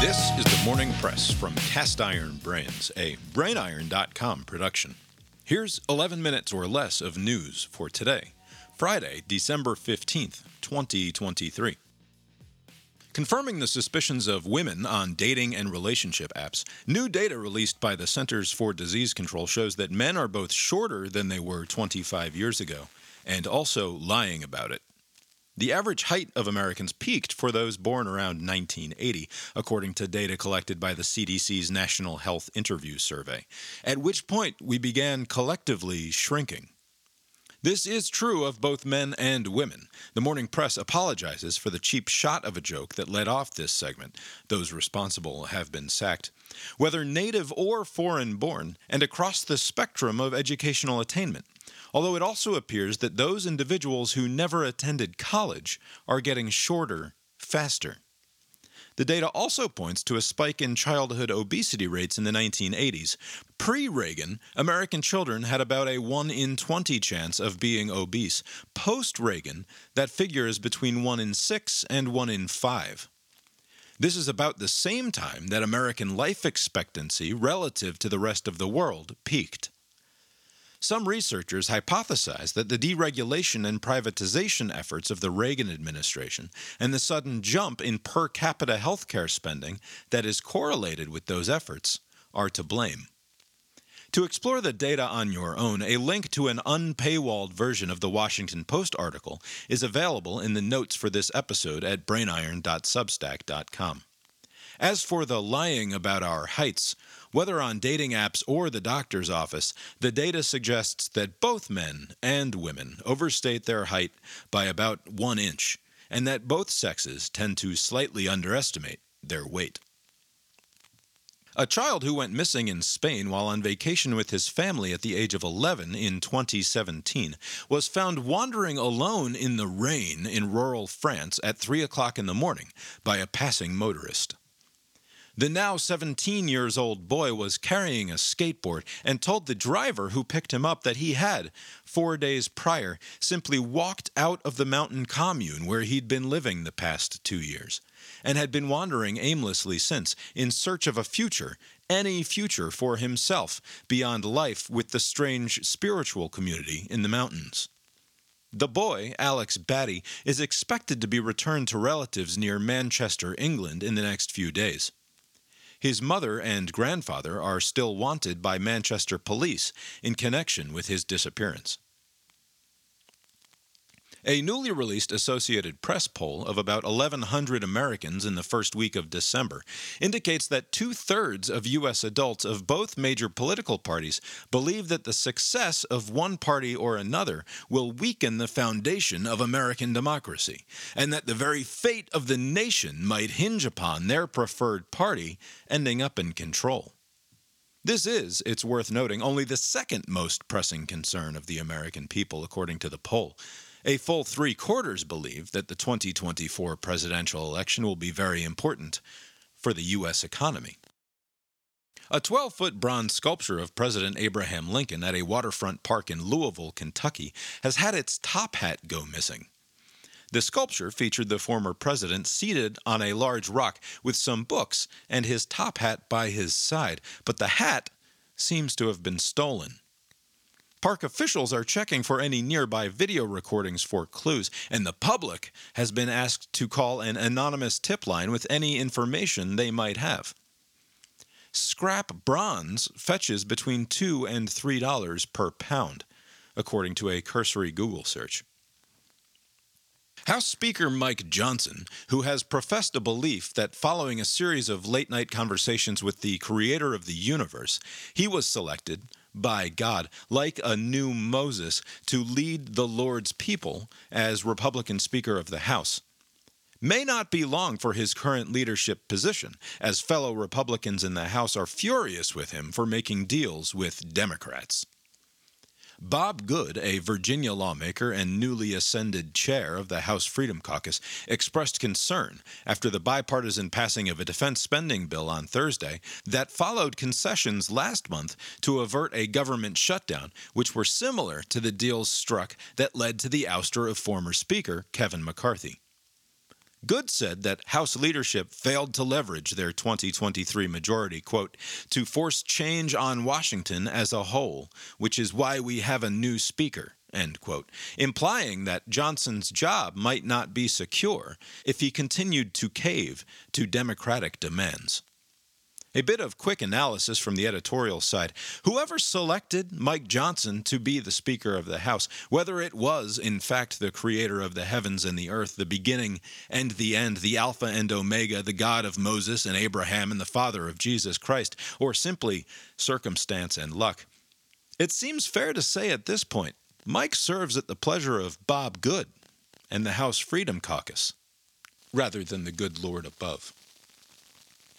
This is the Morning Press from Cast Iron Brains, a brainiron.com production. Here's 11 minutes or less of news for today, Friday, December 15th, 2023. Confirming the suspicions of women on dating and relationship apps, new data released by the Centers for Disease Control shows that men are both shorter than they were 25 years ago and also lying about it. The average height of Americans peaked for those born around 1980, according to data collected by the CDC's National Health Interview Survey, at which point we began collectively shrinking. This is true of both men and women. The morning press apologizes for the cheap shot of a joke that led off this segment. Those responsible have been sacked. Whether native or foreign born, and across the spectrum of educational attainment. Although it also appears that those individuals who never attended college are getting shorter faster. The data also points to a spike in childhood obesity rates in the 1980s. Pre Reagan, American children had about a 1 in 20 chance of being obese. Post Reagan, that figure is between 1 in 6 and 1 in 5. This is about the same time that American life expectancy relative to the rest of the world peaked. Some researchers hypothesize that the deregulation and privatization efforts of the Reagan administration and the sudden jump in per capita healthcare spending that is correlated with those efforts are to blame. To explore the data on your own, a link to an unpaywalled version of the Washington Post article is available in the notes for this episode at brainiron.substack.com. As for the lying about our heights, whether on dating apps or the doctor's office, the data suggests that both men and women overstate their height by about one inch, and that both sexes tend to slightly underestimate their weight. A child who went missing in Spain while on vacation with his family at the age of 11 in 2017 was found wandering alone in the rain in rural France at 3 o'clock in the morning by a passing motorist. The now 17 years old boy was carrying a skateboard and told the driver who picked him up that he had, four days prior, simply walked out of the mountain commune where he'd been living the past two years, and had been wandering aimlessly since, in search of a future, any future for himself, beyond life with the strange spiritual community in the mountains. The boy, Alex Batty, is expected to be returned to relatives near Manchester, England, in the next few days. His mother and grandfather are still wanted by Manchester police in connection with his disappearance. A newly released Associated Press poll of about 1,100 Americans in the first week of December indicates that two thirds of U.S. adults of both major political parties believe that the success of one party or another will weaken the foundation of American democracy, and that the very fate of the nation might hinge upon their preferred party ending up in control. This is, it's worth noting, only the second most pressing concern of the American people, according to the poll. A full three quarters believe that the 2024 presidential election will be very important for the U.S. economy. A 12 foot bronze sculpture of President Abraham Lincoln at a waterfront park in Louisville, Kentucky, has had its top hat go missing. The sculpture featured the former president seated on a large rock with some books and his top hat by his side, but the hat seems to have been stolen. Park officials are checking for any nearby video recordings for clues, and the public has been asked to call an anonymous tip line with any information they might have. Scrap bronze fetches between 2 and $3 per pound, according to a cursory Google search. House Speaker Mike Johnson, who has professed a belief that following a series of late night conversations with the creator of the universe, he was selected by God, like a new Moses, to lead the Lord's people as Republican Speaker of the House. May not be long for his current leadership position, as fellow Republicans in the House are furious with him for making deals with Democrats. Bob Good, a Virginia lawmaker and newly ascended chair of the House Freedom Caucus, expressed concern after the bipartisan passing of a defense spending bill on Thursday that followed concessions last month to avert a government shutdown, which were similar to the deals struck that led to the ouster of former Speaker Kevin McCarthy. Good said that House leadership failed to leverage their 2023 majority, quote, to force change on Washington as a whole, which is why we have a new speaker, end quote, implying that Johnson's job might not be secure if he continued to cave to Democratic demands. A bit of quick analysis from the editorial side. Whoever selected Mike Johnson to be the Speaker of the House, whether it was, in fact, the creator of the heavens and the earth, the beginning and the end, the Alpha and Omega, the God of Moses and Abraham and the Father of Jesus Christ, or simply circumstance and luck, it seems fair to say at this point Mike serves at the pleasure of Bob Good and the House Freedom Caucus, rather than the good Lord above.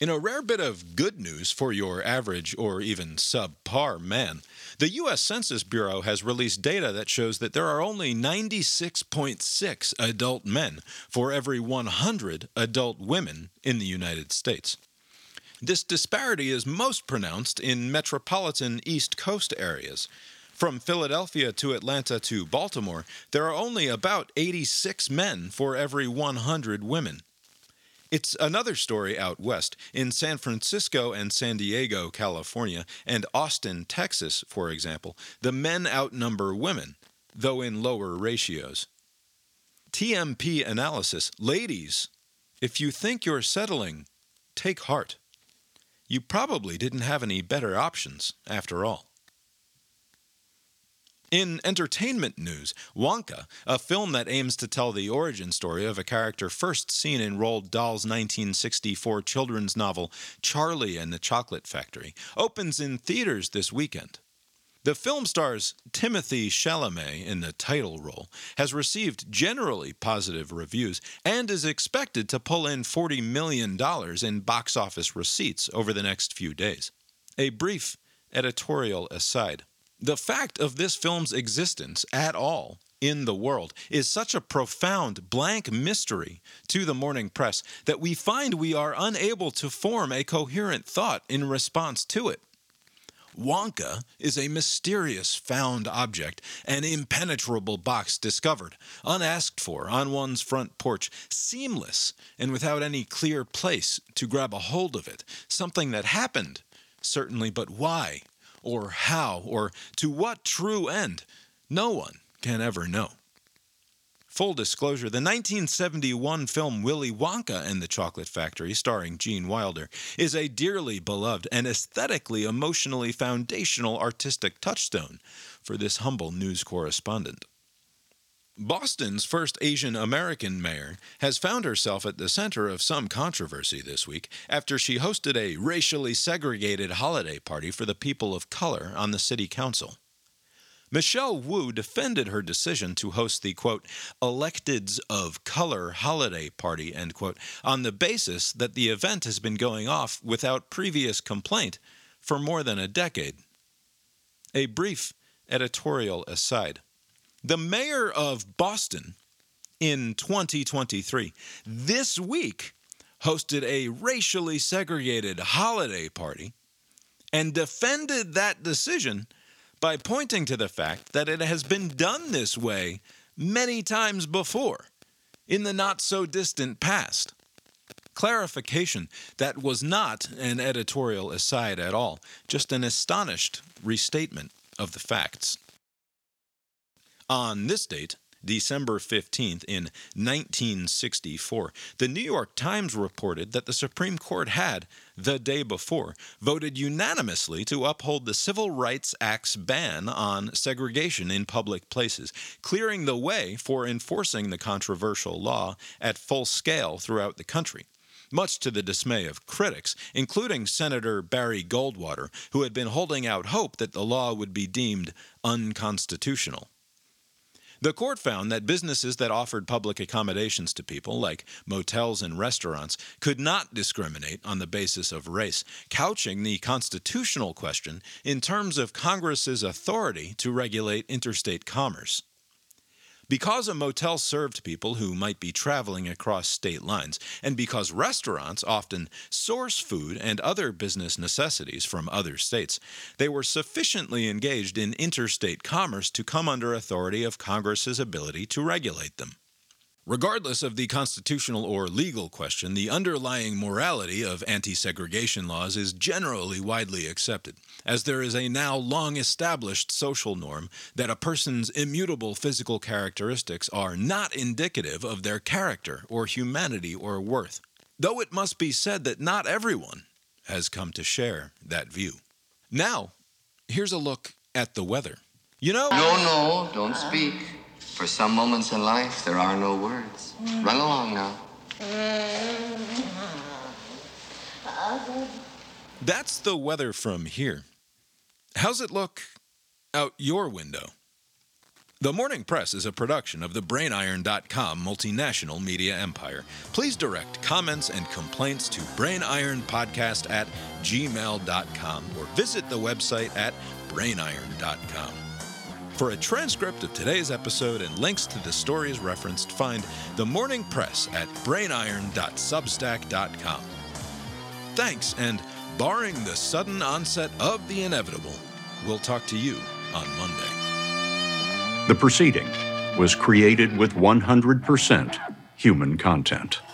In a rare bit of good news for your average or even subpar man, the U.S. Census Bureau has released data that shows that there are only 96.6 adult men for every 100 adult women in the United States. This disparity is most pronounced in metropolitan East Coast areas. From Philadelphia to Atlanta to Baltimore, there are only about 86 men for every 100 women. It's another story out west. In San Francisco and San Diego, California, and Austin, Texas, for example, the men outnumber women, though in lower ratios. TMP analysis Ladies, if you think you're settling, take heart. You probably didn't have any better options, after all. In entertainment news, Wonka, a film that aims to tell the origin story of a character first seen in Roald Dahl's 1964 children's novel Charlie and the Chocolate Factory, opens in theaters this weekend. The film stars Timothy Chalamet in the title role, has received generally positive reviews, and is expected to pull in $40 million in box office receipts over the next few days. A brief editorial aside. The fact of this film's existence at all in the world is such a profound blank mystery to the morning press that we find we are unable to form a coherent thought in response to it. Wonka is a mysterious found object, an impenetrable box discovered, unasked for, on one's front porch, seamless and without any clear place to grab a hold of it. Something that happened, certainly, but why? Or how, or to what true end, no one can ever know. Full disclosure the 1971 film Willy Wonka and the Chocolate Factory, starring Gene Wilder, is a dearly beloved and aesthetically emotionally foundational artistic touchstone for this humble news correspondent. Boston's first Asian American mayor has found herself at the center of some controversy this week after she hosted a racially segregated holiday party for the people of color on the city council. Michelle Wu defended her decision to host the quote, electeds of color holiday party, end quote, on the basis that the event has been going off without previous complaint for more than a decade. A brief editorial aside. The mayor of Boston in 2023 this week hosted a racially segregated holiday party and defended that decision by pointing to the fact that it has been done this way many times before in the not so distant past. Clarification that was not an editorial aside at all, just an astonished restatement of the facts. On this date, December 15th, in 1964, the New York Times reported that the Supreme Court had, the day before, voted unanimously to uphold the Civil Rights Act's ban on segregation in public places, clearing the way for enforcing the controversial law at full scale throughout the country much to the dismay of critics, including Senator Barry Goldwater, who had been holding out hope that the law would be deemed unconstitutional. The court found that businesses that offered public accommodations to people, like motels and restaurants, could not discriminate on the basis of race, couching the constitutional question in terms of Congress's authority to regulate interstate commerce. Because a motel served people who might be traveling across state lines, and because restaurants often source food and other business necessities from other states, they were sufficiently engaged in interstate commerce to come under authority of Congress's ability to regulate them. Regardless of the constitutional or legal question, the underlying morality of anti segregation laws is generally widely accepted, as there is a now long established social norm that a person's immutable physical characteristics are not indicative of their character or humanity or worth. Though it must be said that not everyone has come to share that view. Now, here's a look at the weather. You know. No, no, don't speak. For some moments in life, there are no words. Run along now. That's the weather from here. How's it look out your window? The Morning Press is a production of the BrainIron.com multinational media empire. Please direct comments and complaints to brainironpodcast at gmail.com or visit the website at brainiron.com. For a transcript of today's episode and links to the stories referenced, find The Morning Press at brainiron.substack.com. Thanks, and barring the sudden onset of the inevitable, we'll talk to you on Monday. The proceeding was created with 100% human content.